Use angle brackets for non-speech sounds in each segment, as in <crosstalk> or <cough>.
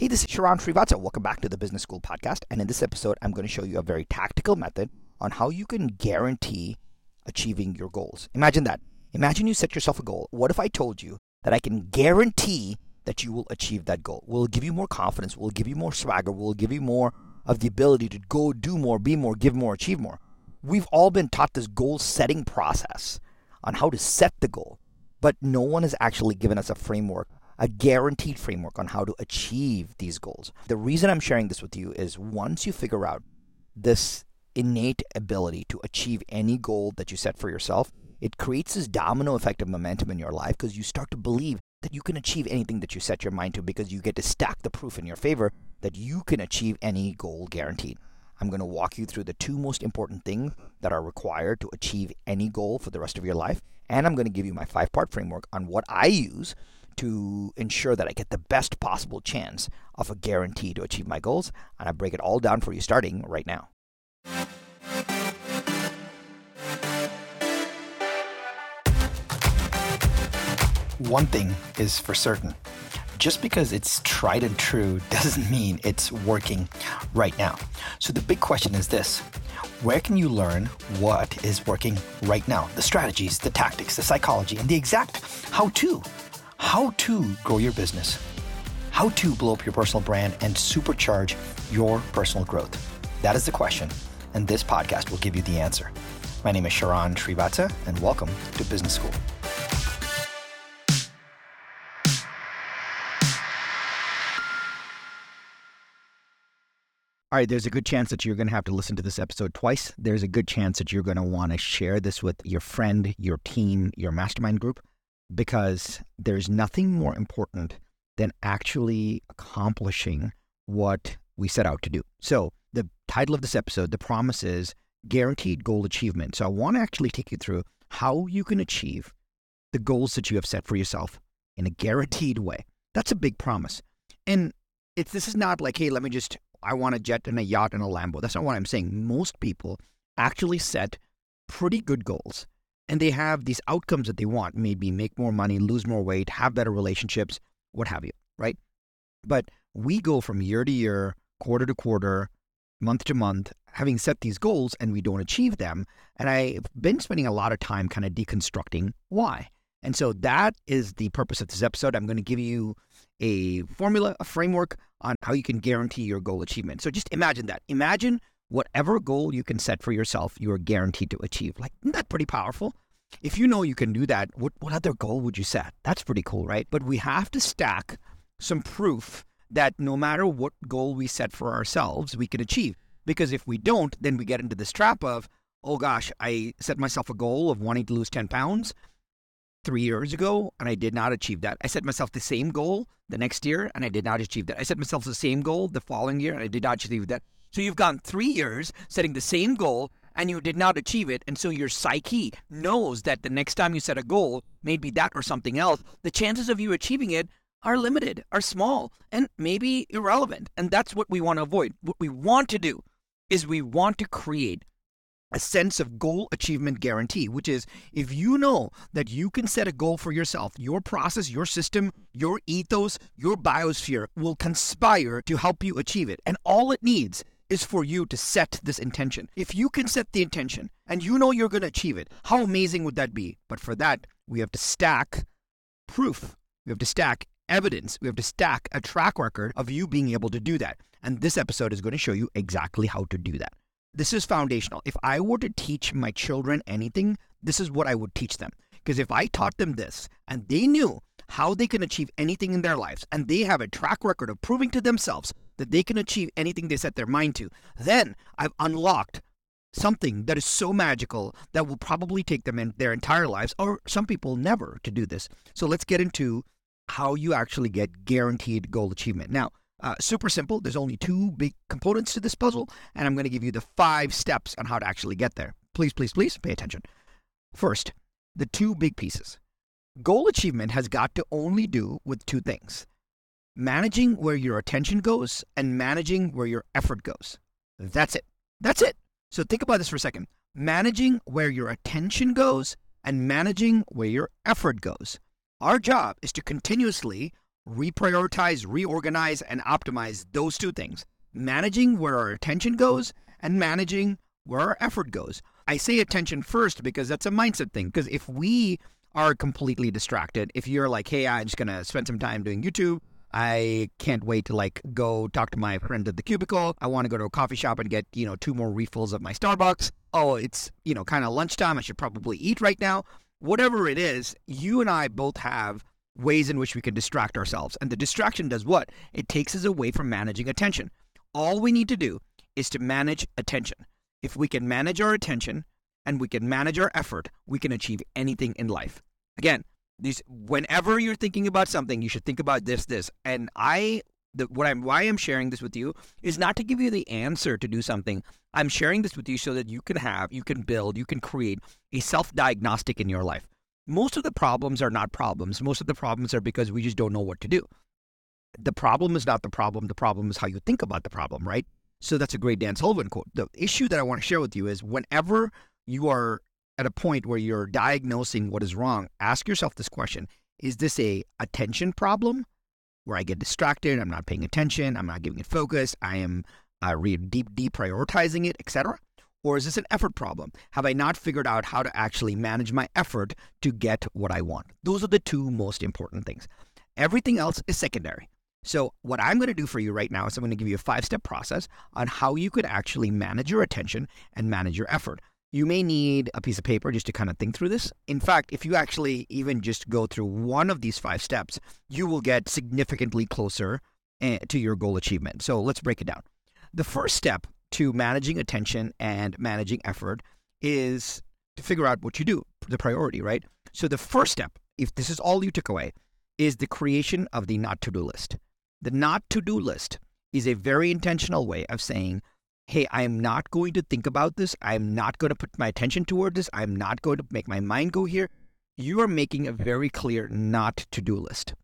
Hey, this is Sharran Srivatsaa. Welcome back to the Business School podcast. And in this episode, I'm going to show you a very tactical method on how you can guarantee achieving your goals. Imagine that. Imagine you set yourself a goal. What if I told you that I can guarantee that you will achieve that goal? We'll give you more confidence, we'll give you more swagger, we'll give you more of the ability to go do more, be more, give more, achieve more. We've all been taught this goal setting process on how to set the goal, but no one has actually given us a framework a guaranteed framework on how to achieve these goals. The reason I'm sharing this with you is once you figure out this innate ability to achieve any goal that you set for yourself, it creates this domino effect of momentum in your life because you start to believe that you can achieve anything that you set your mind to because you get to stack the proof in your favor that you can achieve any goal guaranteed. I'm going to walk you through the two most important things that are required to achieve any goal for the rest of your life. And I'm going to give you my five part framework on what I use to ensure that I get the best possible chance of a guarantee to achieve my goals. And I break it all down for you starting right now. One thing is for certain just because it's tried and true <laughs> doesn't mean it's working right now. So the big question is this where can you learn what is working right now? The strategies, the tactics, the psychology, and the exact how to how to grow your business, how to blow up your personal brand and supercharge your personal growth. That is the question, and this podcast will give you the answer. My name is Sharran Srivatsaa, and welcome to Business School. All right, there's a good chance that you're going to have to listen to this episode twice. There's a good chance that you're going to want to share this with your friend, your team, your mastermind group because there's nothing more important than actually accomplishing what we set out to do. So, the title of this episode, the promise is guaranteed goal achievement. So, I want to actually take you through how you can achieve the goals that you have set for yourself in a guaranteed way. That's a big promise. And it's this is not like, hey, let me just I want a jet and a yacht and a Lambo. That's not what I'm saying. Most people actually set pretty good goals and they have these outcomes that they want maybe make more money lose more weight have better relationships what have you right? But we go from year to year quarter to quarter month to month having set these goals and we don't achieve them and i've been spending a lot of time kind of deconstructing why. And so that is the purpose of this episode. I'm going to give you a formula a framework on how you can guarantee your goal achievement. So just imagine that. Imagine whatever goal you can set for yourself, you are guaranteed to achieve. Like, isn't that pretty powerful? If you know you can do that, what, what other goal would you set? That's pretty cool, right? But we have to stack some proof that no matter what goal we set for ourselves, we can achieve. Because if we don't, then we get into this trap of, oh gosh, I set myself a goal of wanting to lose 10 pounds three years ago and I did not achieve that. I set myself the same goal the next year and I did not achieve that. I set myself the same goal the following year and I did not achieve that. So you've gone three years setting the same goal and you did not achieve it. And so your psyche knows that the next time you set a goal, maybe that or something else, the chances of you achieving it are limited, are small, and maybe irrelevant. And that's what we want to avoid. What we want to do is we want to create a sense of goal achievement guarantee, which is if you know that you can set a goal for yourself, your process, your system, your ethos, your biosphere will conspire to help you achieve it. And all it needs is for you to set this intention. If you can set the intention and you know you're going to achieve it, how amazing would that be? But for that, we have to stack proof. We have to stack evidence. We have to stack a track record of you being able to do that. And this episode is going to show you exactly how to do that. This is foundational. If I were to teach my children anything, this is what I would teach them. Because if I taught them this and they knew how they can achieve anything in their lives and they have a track record of proving to themselves that they can achieve anything they set their mind to, then I've unlocked something that is so magical that will probably take them in their entire lives, or some people never, to do this. So let's get into how you actually get guaranteed goal achievement. Now, uh, super simple. There's only two big components to this puzzle, and I'm going to give you the five steps on how to actually get there. Please, please, please pay attention. First, the two big pieces. Goal achievement has got to only do with two things managing where your attention goes and managing where your effort goes. That's it. That's it. So think about this for a second. Managing where your attention goes and managing where your effort goes. Our job is to continuously reprioritize, reorganize, and optimize those two things managing where our attention goes and managing where our effort goes. I say attention first because that's a mindset thing. Because if we are completely distracted, if you're like, hey, I'm just going to spend some time doing YouTube, I can't wait to like go talk to my friend at the cubicle. I want to go to a coffee shop and get, you know, two more refills of my Starbucks. Oh, it's, you know, kind of lunchtime. I should probably eat right now. Whatever it is, you and I both have ways in which we can distract ourselves. And the distraction does what? It takes us away from managing attention. All we need to do is to manage attention. If we can manage our attention and we can manage our effort, we can achieve anything in life. Again, these whenever you're thinking about something, you should think about this, this. And I the, what I'm why I'm sharing this with you is not to give you the answer to do something. I'm sharing this with you so that you can have, you can build, you can create a self-diagnostic in your life. Most of the problems are not problems. Most of the problems are because we just don't know what to do. The problem is not the problem. The problem is how you think about the problem, right? So that's a great Dan Sullivan quote. The issue that I want to share with you is whenever you are at a point where you're diagnosing what is wrong, ask yourself this question Is this a attention problem where I get distracted, I'm not paying attention, I'm not giving it focus, I am uh, re- deep deprioritizing it, etc.? Or is this an effort problem? Have I not figured out how to actually manage my effort to get what I want? Those are the two most important things. Everything else is secondary. So, what I'm going to do for you right now is I'm going to give you a five step process on how you could actually manage your attention and manage your effort. You may need a piece of paper just to kind of think through this. In fact, if you actually even just go through one of these five steps, you will get significantly closer eh, to your goal achievement. So, let's break it down. The first step to managing attention and managing effort is to figure out what you do, the priority, right? So, the first step, if this is all you took away, is the creation of the not to do list. The not to do list is a very intentional way of saying, hey, I am not going to think about this. I'm not going to put my attention toward this. I'm not going to make my mind go here. You are making a very clear not to do list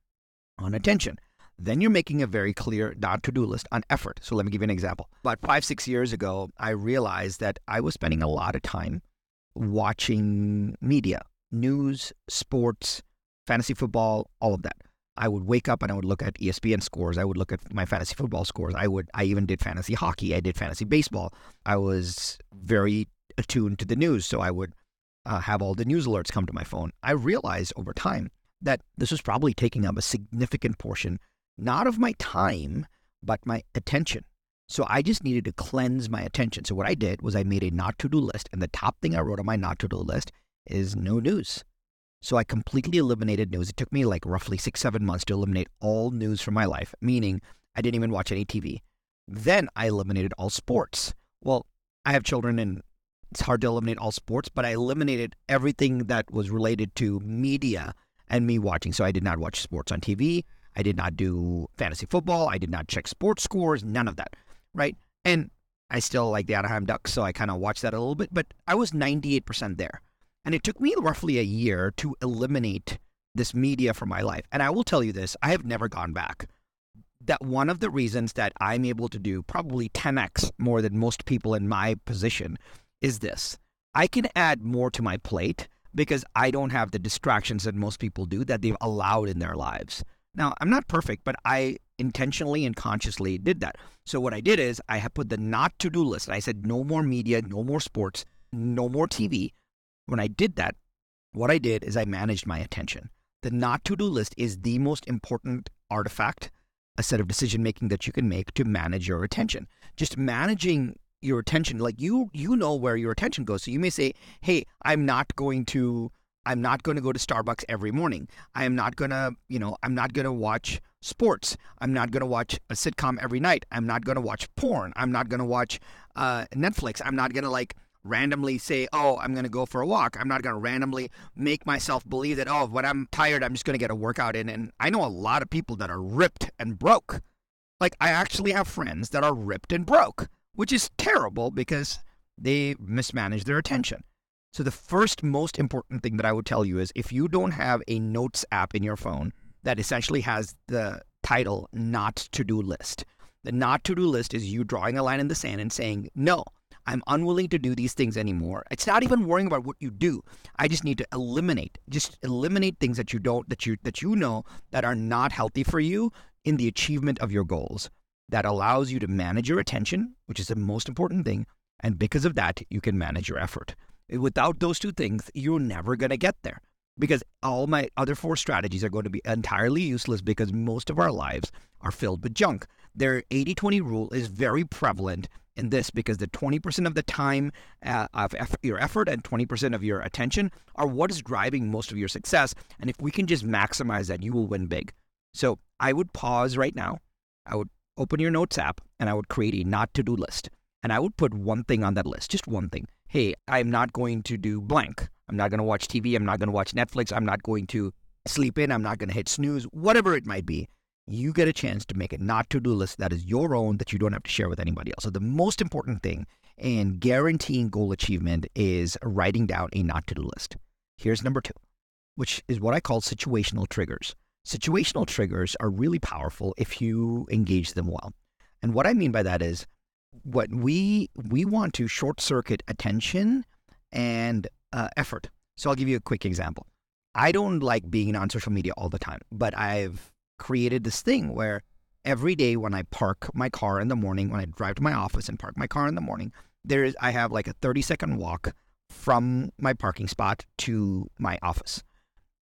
on attention. Then you're making a very clear not to do list on effort. So let me give you an example. About five, six years ago, I realized that I was spending a lot of time watching media, news, sports, fantasy football, all of that. I would wake up and I would look at ESPN scores. I would look at my fantasy football scores. I would I even did fantasy hockey. I did fantasy baseball. I was very attuned to the news, so I would uh, have all the news alerts come to my phone. I realized over time that this was probably taking up a significant portion not of my time, but my attention. So I just needed to cleanse my attention. So what I did was I made a not to do list, and the top thing I wrote on my not to do list is no news. So I completely eliminated news. It took me like roughly six, seven months to eliminate all news from my life, meaning I didn't even watch any TV. Then I eliminated all sports. Well, I have children and it's hard to eliminate all sports, but I eliminated everything that was related to media and me watching. So I did not watch sports on TV. I did not do fantasy football. I did not check sports scores, none of that. Right. And I still like the Anaheim Ducks, so I kind of watched that a little bit, but I was 98% there. And it took me roughly a year to eliminate this media from my life. And I will tell you this I have never gone back. That one of the reasons that I'm able to do probably 10x more than most people in my position is this I can add more to my plate because I don't have the distractions that most people do that they've allowed in their lives. Now, I'm not perfect, but I intentionally and consciously did that. So, what I did is I have put the not to do list. I said, no more media, no more sports, no more TV. When I did that, what I did is I managed my attention. The not to do list is the most important artifact, a set of decision making that you can make to manage your attention. Just managing your attention, like you you know where your attention goes. So you may say, "Hey, I'm not going to I'm not going to go to Starbucks every morning. I am not going to, you know, I'm not going to watch sports. I'm not going to watch a sitcom every night. I'm not going to watch porn. I'm not going to watch uh, Netflix. I'm not going to like randomly say, oh, I'm going to go for a walk. I'm not going to randomly make myself believe that, oh, when I'm tired, I'm just going to get a workout in. And I know a lot of people that are ripped and broke. Like, I actually have friends that are ripped and broke, which is terrible because they mismanage their attention. So, the first most important thing that I would tell you is if you don't have a notes app in your phone that essentially has the title not to do list, the not to do list is you drawing a line in the sand and saying, no, I'm unwilling to do these things anymore. It's not even worrying about what you do. I just need to eliminate, just eliminate things that you don't, that you that you know that are not healthy for you in the achievement of your goals. That allows you to manage your attention, which is the most important thing, and because of that, you can manage your effort. Without those two things, you're never going to get there because all my other four strategies are going to be entirely useless because most of our lives are filled with junk. Their 80 20 rule is very prevalent in this because the 20% of the time uh, of your effort and 20% of your attention are what is driving most of your success. And if we can just maximize that, you will win big. So I would pause right now. I would open your notes app and I would create a not to do list. And I would put one thing on that list, just one thing. Hey, I'm not going to do blank. I'm not going to watch TV. I'm not going to watch Netflix. I'm not going to sleep in. I'm not going to hit snooze, whatever it might be. You get a chance to make a not to do list that is your own that you don't have to share with anybody else. So, the most important thing in guaranteeing goal achievement is writing down a not to do list. Here's number two, which is what I call situational triggers. Situational triggers are really powerful if you engage them well. And what I mean by that is what we we want to short circuit attention and uh, effort. So I'll give you a quick example. I don't like being on social media all the time, but I've created this thing where every day when I park my car in the morning, when I drive to my office and park my car in the morning, there is I have like a 30 second walk from my parking spot to my office.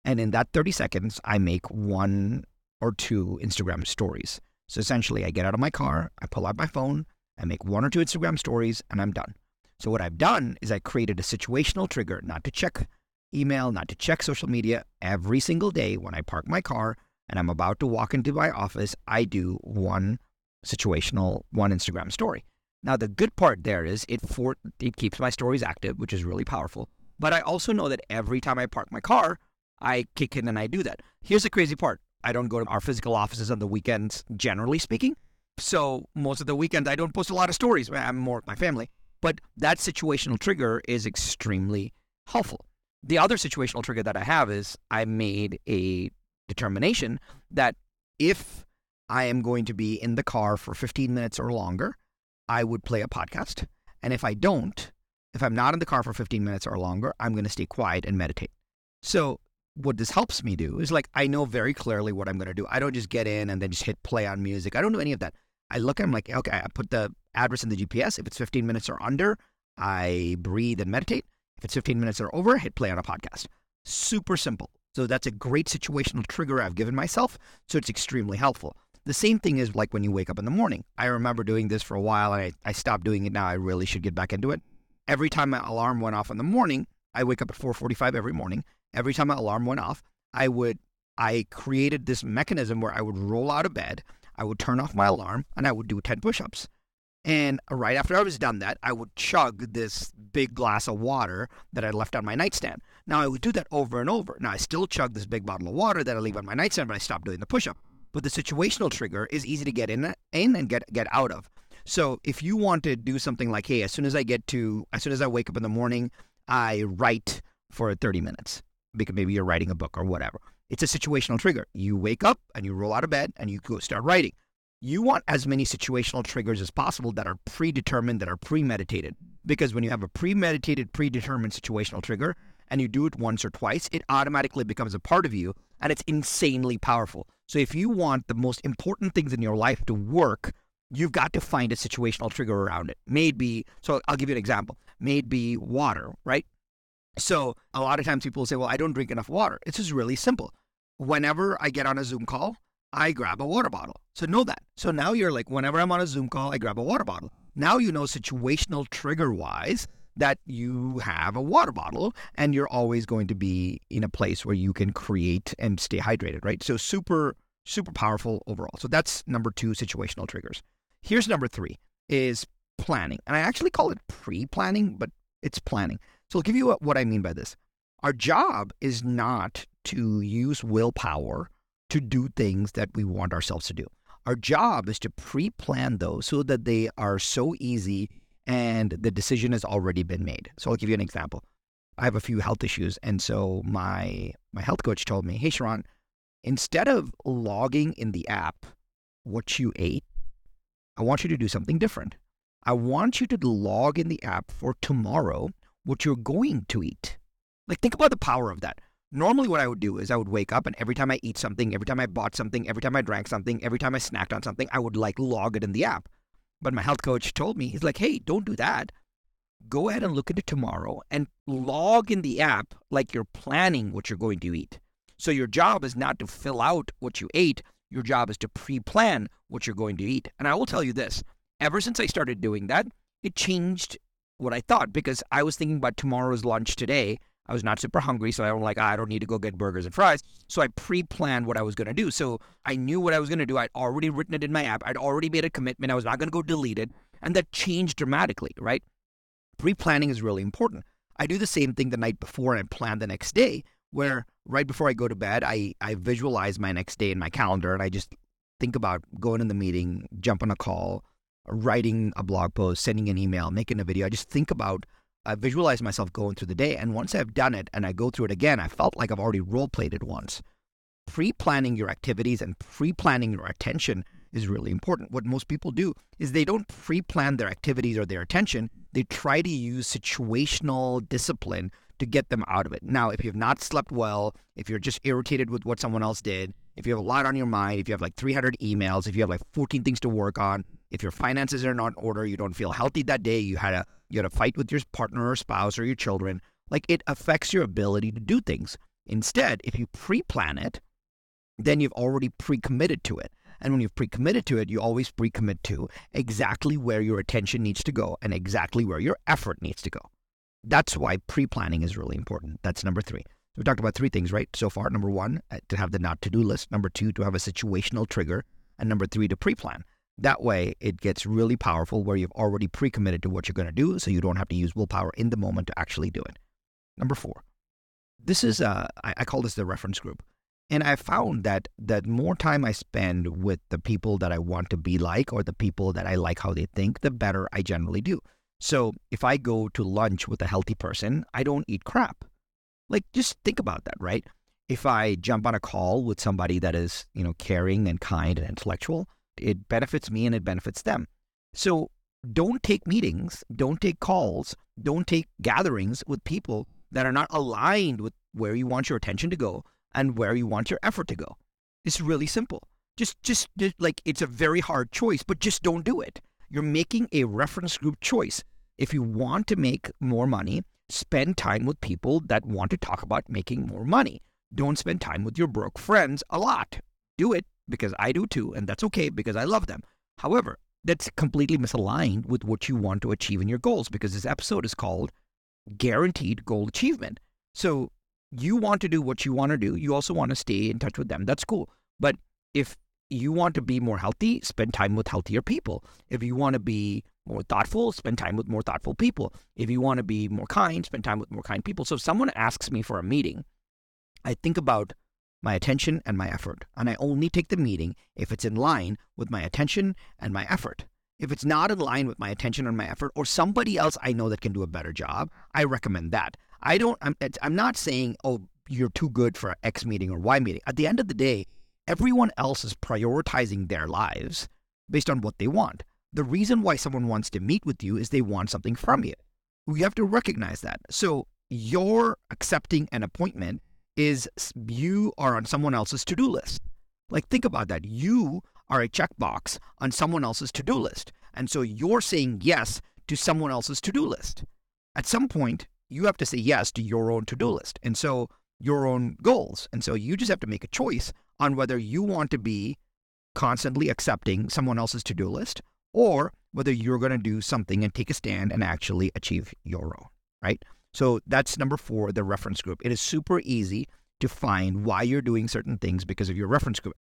And in that 30 seconds, I make one or two Instagram stories. So essentially, I get out of my car, I pull out my phone, I make one or two Instagram stories, and I'm done. So what I've done is I created a situational trigger not to check email, not to check social media every single day when I park my car and I'm about to walk into my office, I do one situational, one Instagram story. Now the good part there is it for it keeps my stories active, which is really powerful. But I also know that every time I park my car, I kick in and I do that. Here's the crazy part. I don't go to our physical offices on the weekends, generally speaking. So most of the weekends, I don't post a lot of stories. I'm more with my family. But that situational trigger is extremely helpful. The other situational trigger that I have is I made a determination that if I am going to be in the car for 15 minutes or longer, I would play a podcast. And if I don't, if I'm not in the car for 15 minutes or longer, I'm going to stay quiet and meditate. So, what this helps me do is like I know very clearly what I'm going to do. I don't just get in and then just hit play on music. I don't do any of that. I look, I'm like, okay, I put the address in the GPS. If it's 15 minutes or under, I breathe and meditate. If it's 15 minutes or over, hit play on a podcast. Super simple. So that's a great situational trigger I've given myself. So it's extremely helpful. The same thing is like when you wake up in the morning. I remember doing this for a while and I, I stopped doing it now. I really should get back into it. Every time my alarm went off in the morning, I wake up at 4:45 every morning. Every time my alarm went off, I would I created this mechanism where I would roll out of bed, I would turn off my alarm, and I would do 10 push-ups. And right after I was done that, I would chug this big glass of water that I left on my nightstand. Now I would do that over and over. Now I still chug this big bottle of water that I leave on my nightstand, but I stopped doing the push-up. But the situational trigger is easy to get in, in and get get out of. So if you want to do something like, hey, as soon as I get to, as soon as I wake up in the morning, I write for 30 minutes because maybe you're writing a book or whatever. It's a situational trigger. You wake up and you roll out of bed and you go start writing you want as many situational triggers as possible that are predetermined, that are premeditated. Because when you have a premeditated, predetermined situational trigger and you do it once or twice, it automatically becomes a part of you and it's insanely powerful. So if you want the most important things in your life to work, you've got to find a situational trigger around it. Maybe, so I'll give you an example. Maybe water, right? So a lot of times people say, well, I don't drink enough water. It's just really simple. Whenever I get on a Zoom call, I grab a water bottle. So know that. So now you're like, whenever I'm on a Zoom call, I grab a water bottle. Now you know situational trigger wise that you have a water bottle and you're always going to be in a place where you can create and stay hydrated, right? So super, super powerful overall. So that's number two situational triggers. Here's number three is planning. And I actually call it pre-planning, but it's planning. So I'll give you what I mean by this. Our job is not to use willpower to do things that we want ourselves to do. Our job is to pre plan those so that they are so easy and the decision has already been made. So I'll give you an example. I have a few health issues. And so my, my health coach told me, hey, Sharran, instead of logging in the app what you ate, I want you to do something different. I want you to log in the app for tomorrow what you're going to eat. Like, think about the power of that. Normally, what I would do is I would wake up and every time I eat something, every time I bought something, every time I drank something, every time I snacked on something, I would like log it in the app. But my health coach told me, he's like, hey, don't do that. Go ahead and look into tomorrow and log in the app like you're planning what you're going to eat. So your job is not to fill out what you ate, your job is to pre plan what you're going to eat. And I will tell you this ever since I started doing that, it changed what I thought because I was thinking about tomorrow's lunch today. I was not super hungry, so I was like, I don't need to go get burgers and fries. So I pre planned what I was going to do. So I knew what I was going to do. I'd already written it in my app, I'd already made a commitment. I was not going to go delete it. And that changed dramatically, right? Pre planning is really important. I do the same thing the night before and plan the next day, where right before I go to bed, I, I visualize my next day in my calendar and I just think about going in the meeting, jumping a call, writing a blog post, sending an email, making a video. I just think about, I visualize myself going through the day. And once I've done it and I go through it again, I felt like I've already role played it once. Pre planning your activities and pre planning your attention is really important. What most people do is they don't pre plan their activities or their attention, they try to use situational discipline to get them out of it. Now, if you've not slept well, if you're just irritated with what someone else did, if you have a lot on your mind, if you have like 300 emails, if you have like 14 things to work on, if your finances are not in order, you don't feel healthy that day, you had a you had a fight with your partner or spouse or your children, like it affects your ability to do things. Instead, if you pre-plan it, then you've already pre-committed to it. And when you've pre-committed to it, you always pre-commit to exactly where your attention needs to go and exactly where your effort needs to go. That's why pre-planning is really important. That's number three. So we talked about three things, right? So far, number one, uh, to have the not to do list. Number two, to have a situational trigger. And number three, to pre plan. That way, it gets really powerful where you've already pre committed to what you're going to do. So you don't have to use willpower in the moment to actually do it. Number four, this is, uh, I, I call this the reference group. And I found that the more time I spend with the people that I want to be like or the people that I like how they think, the better I generally do. So if I go to lunch with a healthy person, I don't eat crap. Like, just think about that, right? If I jump on a call with somebody that is, you know, caring and kind and intellectual, it benefits me and it benefits them. So don't take meetings, don't take calls, don't take gatherings with people that are not aligned with where you want your attention to go and where you want your effort to go. It's really simple. Just, just, just like it's a very hard choice, but just don't do it. You're making a reference group choice. If you want to make more money, spend time with people that want to talk about making more money. Don't spend time with your broke friends a lot. Do it because I do too, and that's okay because I love them. However, that's completely misaligned with what you want to achieve in your goals because this episode is called Guaranteed Goal Achievement. So you want to do what you want to do. You also want to stay in touch with them. That's cool. But if you want to be more healthy, spend time with healthier people. If you want to be more thoughtful, spend time with more thoughtful people. If you want to be more kind, spend time with more kind people. So if someone asks me for a meeting, I think about my attention and my effort. And I only take the meeting if it's in line with my attention and my effort. If it's not in line with my attention and my effort, or somebody else I know that can do a better job, I recommend that. I don't, I'm, I'm not saying, oh, you're too good for X meeting or Y meeting. At the end of the day, everyone else is prioritizing their lives based on what they want. The reason why someone wants to meet with you is they want something from you. We have to recognize that. So, your accepting an appointment is you are on someone else's to do list. Like, think about that. You are a checkbox on someone else's to do list. And so you're saying yes to someone else's to do list. At some point, you have to say yes to your own to do list. And so your own goals. And so you just have to make a choice on whether you want to be constantly accepting someone else's to do list or whether you're going to do something and take a stand and actually achieve your own, right? So that's number four, the reference group. It is super easy to find why you're doing certain things because of your reference group.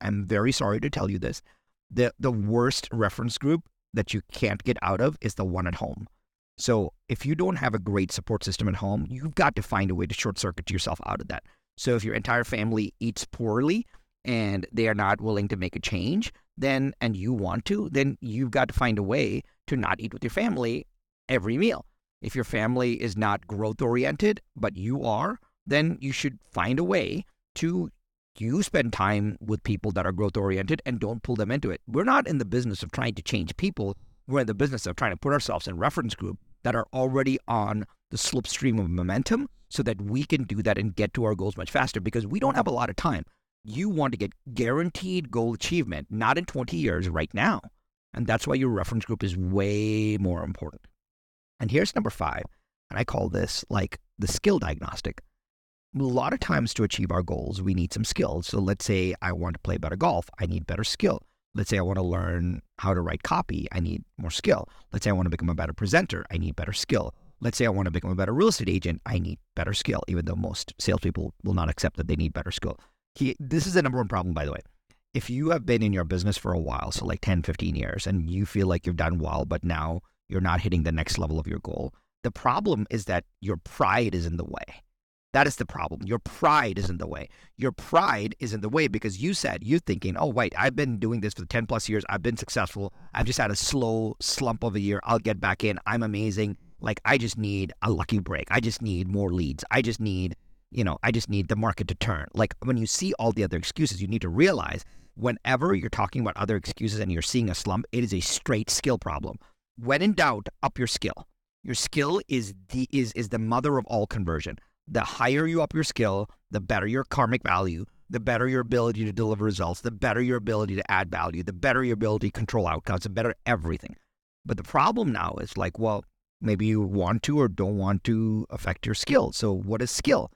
I'm very sorry to tell you this. The, the worst reference group that you can't get out of is the one at home. So if you don't have a great support system at home, you've got to find a way to short circuit yourself out of that. So if your entire family eats poorly and they are not willing to make a change, then and you want to, then you've got to find a way to not eat with your family every meal. If your family is not growth oriented, but you are, then you should find a way to you spend time with people that are growth oriented and don't pull them into it. We're not in the business of trying to change people. we're in the business of trying to put ourselves in reference group that are already on the slipstream of momentum so that we can do that and get to our goals much faster because we don't have a lot of time. You want to get guaranteed goal achievement, not in 20 years, right now. And that's why your reference group is way more important. And here's number five, and I call this like the skill diagnostic. A lot of times to achieve our goals, we need some skills. So let's say I want to play better golf, I need better skill. Let's say I want to learn how to write copy, I need more skill. Let's say I want to become a better presenter, I need better skill. Let's say I want to become a better real estate agent, I need better skill, even though most salespeople will not accept that they need better skill. He, this is the number one problem, by the way. If you have been in your business for a while, so like 10, 15 years, and you feel like you've done well, but now you're not hitting the next level of your goal, the problem is that your pride is in the way. That is the problem. Your pride is in the way. Your pride is in the way because you said, you're thinking, oh, wait, I've been doing this for 10 plus years. I've been successful. I've just had a slow slump of a year. I'll get back in. I'm amazing. Like, I just need a lucky break. I just need more leads. I just need, you know, I just need the market to turn. Like, when you see all the other excuses, you need to realize whenever you're talking about other excuses and you're seeing a slump, it is a straight skill problem. When in doubt, up your skill. Your skill is the is is the mother of all conversion the higher you up your skill, the better your karmic value, the better your ability to deliver results, the better your ability to add value, the better your ability to control outcomes, the better everything. But the problem now is like, well, maybe you want to or don't want to affect your skill. So, what is skill?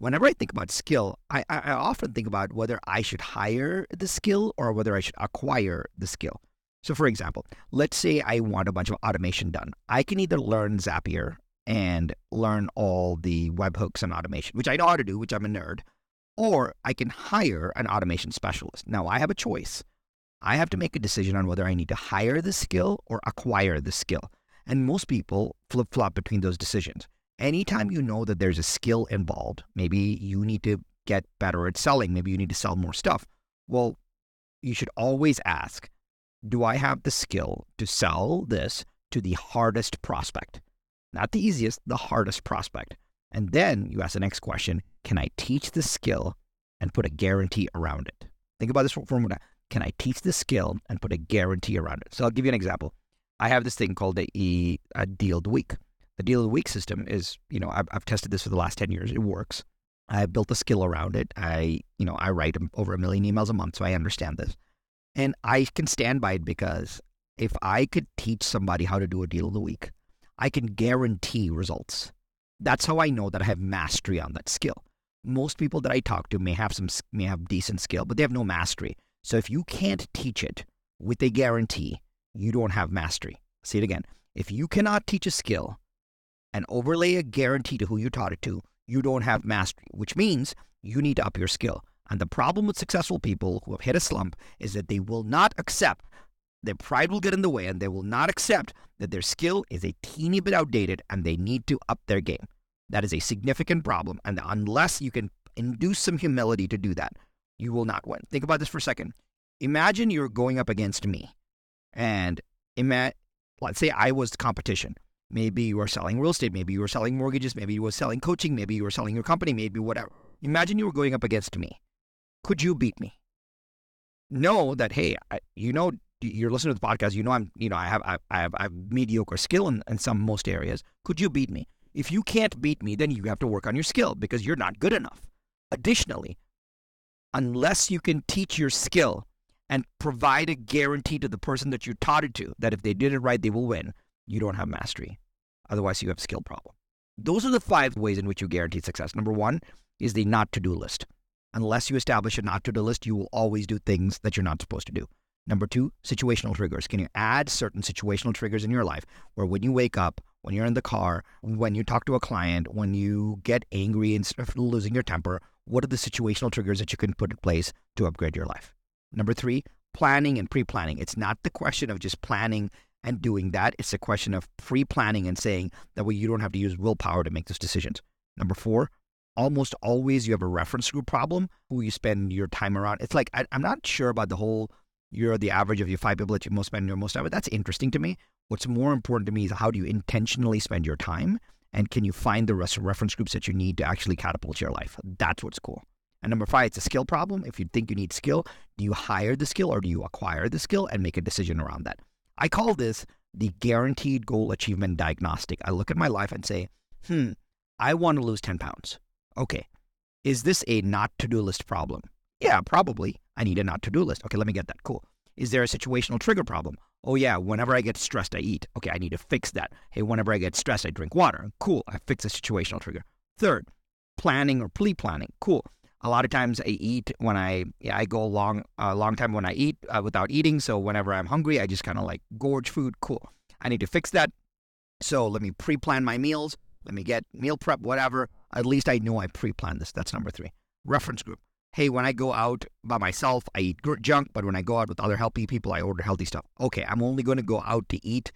Whenever I think about skill, I, I often think about whether I should hire the skill or whether I should acquire the skill. So, for example, let's say I want a bunch of automation done. I can either learn Zapier and learn all the webhooks and automation, which I know how to do, which I'm a nerd, or I can hire an automation specialist. Now I have a choice. I have to make a decision on whether I need to hire the skill or acquire the skill. And most people flip flop between those decisions. Anytime you know that there's a skill involved, maybe you need to get better at selling, maybe you need to sell more stuff. Well, you should always ask Do I have the skill to sell this to the hardest prospect? not the easiest, the hardest prospect. And then you ask the next question Can I teach the skill and put a guarantee around it? Think about this for a minute. Can I teach the skill and put a guarantee around it? So I'll give you an example. I have this thing called a, a deal the week. The deal of the week system is, you know, I've, I've tested this for the last 10 years. It works. I built a skill around it. I, you know, I write over a million emails a month, so I understand this. And I can stand by it because if I could teach somebody how to do a deal of the week, I can guarantee results. That's how I know that I have mastery on that skill. Most people that I talk to may have some may have decent skill, but they have no mastery. So if you can't teach it with a guarantee, you don't have mastery. See it again. If you cannot teach a skill and overlay a guarantee to who you taught it to, you don't have mastery, which means you need to up your skill. And the problem with successful people who have hit a slump is that they will not accept their pride will get in the way and they will not accept that their skill is a teeny bit outdated and they need to up their game. That is a significant problem. And unless you can induce some humility to do that, you will not win. Think about this for a second. Imagine you're going up against me and ima- let's say I was the competition. Maybe you are selling real estate, maybe you were selling mortgages, maybe you were selling coaching, maybe you were selling your company, maybe whatever. Imagine you were going up against me. Could you beat me? Know that, hey, I, you know, you're listening to the podcast, you know I'm, you know, I have, I, I have, I have mediocre skill in, in some most areas. Could you beat me? If you can't beat me, then you have to work on your skill because you're not good enough. Additionally, unless you can teach your skill and provide a guarantee to the person that you taught it to that if they did it right, they will win, you don't have mastery. Otherwise, you have a skill problem. Those are the five ways in which you guarantee success. Number one is the not to do list. Unless you establish a not to do list, you will always do things that you're not supposed to do. Number two, situational triggers. Can you add certain situational triggers in your life where when you wake up, when you're in the car, when you talk to a client, when you get angry and start losing your temper, what are the situational triggers that you can put in place to upgrade your life? Number three, planning and pre planning. It's not the question of just planning and doing that, it's a question of pre planning and saying that way you don't have to use willpower to make those decisions. Number four, almost always you have a reference group problem who you spend your time around. It's like, I, I'm not sure about the whole you're the average of your five people that you most spend your most time with. That's interesting to me. What's more important to me is how do you intentionally spend your time and can you find the rest reference groups that you need to actually catapult your life? That's what's cool. And number five, it's a skill problem. If you think you need skill, do you hire the skill or do you acquire the skill and make a decision around that? I call this the guaranteed goal achievement diagnostic. I look at my life and say, hmm, I want to lose 10 pounds. Okay. Is this a not to do list problem? Yeah, probably. I need a not to do list. Okay, let me get that. Cool. Is there a situational trigger problem? Oh, yeah, whenever I get stressed, I eat. Okay, I need to fix that. Hey, whenever I get stressed, I drink water. Cool, I fix a situational trigger. Third, planning or pre planning. Cool. A lot of times I eat when I yeah, I go a long a long time when I eat uh, without eating. So whenever I'm hungry, I just kind of like gorge food. Cool. I need to fix that. So let me pre-plan my meals. Let me get meal prep, whatever. At least I know I pre-planned this. That's number three. Reference group. Hey, when I go out by myself, I eat junk, but when I go out with other healthy people, I order healthy stuff. Okay, I'm only going to go out to eat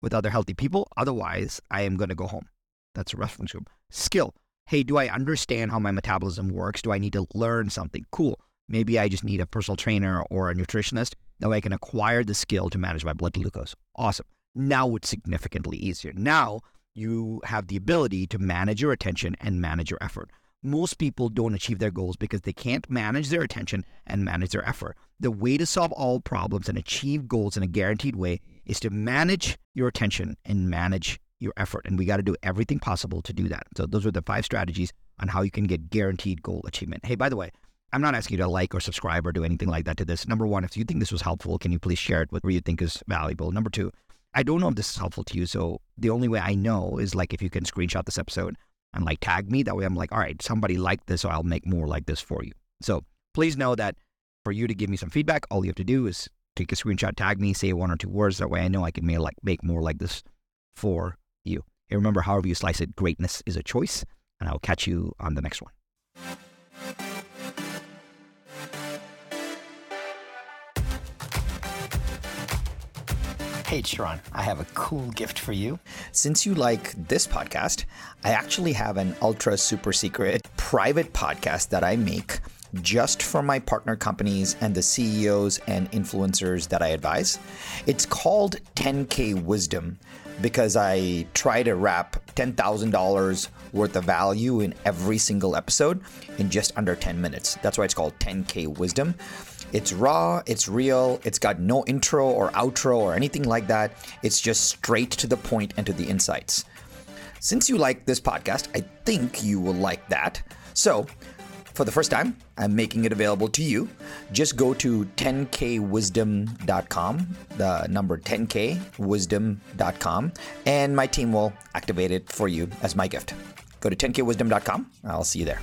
with other healthy people. Otherwise, I am going to go home. That's a reference group. Skill hey, do I understand how my metabolism works? Do I need to learn something? Cool. Maybe I just need a personal trainer or a nutritionist. That way I can acquire the skill to manage my blood glucose. Awesome. Now it's significantly easier. Now you have the ability to manage your attention and manage your effort. Most people don't achieve their goals because they can't manage their attention and manage their effort. The way to solve all problems and achieve goals in a guaranteed way is to manage your attention and manage your effort. And we got to do everything possible to do that. So those are the five strategies on how you can get guaranteed goal achievement. Hey, by the way, I'm not asking you to like or subscribe or do anything like that to this. Number one, if you think this was helpful, can you please share it with where you think is valuable? Number two, I don't know if this is helpful to you. So the only way I know is like if you can screenshot this episode and like tag me. That way I'm like, all right, somebody liked this, so I'll make more like this for you. So please know that for you to give me some feedback, all you have to do is take a screenshot, tag me, say one or two words. That way I know I can make like make more like this for. And remember, however you slice it, greatness is a choice. And I'll catch you on the next one. Hey, Sharran, I have a cool gift for you. Since you like this podcast, I actually have an ultra super secret private podcast that I make just for my partner companies and the CEOs and influencers that I advise. It's called 10K Wisdom because I try to wrap $10,000 worth of value in every single episode in just under 10 minutes. That's why it's called 10K Wisdom. It's raw, it's real, it's got no intro or outro or anything like that. It's just straight to the point and to the insights. Since you like this podcast, I think you will like that. So, for the first time, I'm making it available to you. Just go to 10kwisdom.com, the number 10kwisdom.com, and my team will activate it for you as my gift. Go to 10kwisdom.com. I'll see you there.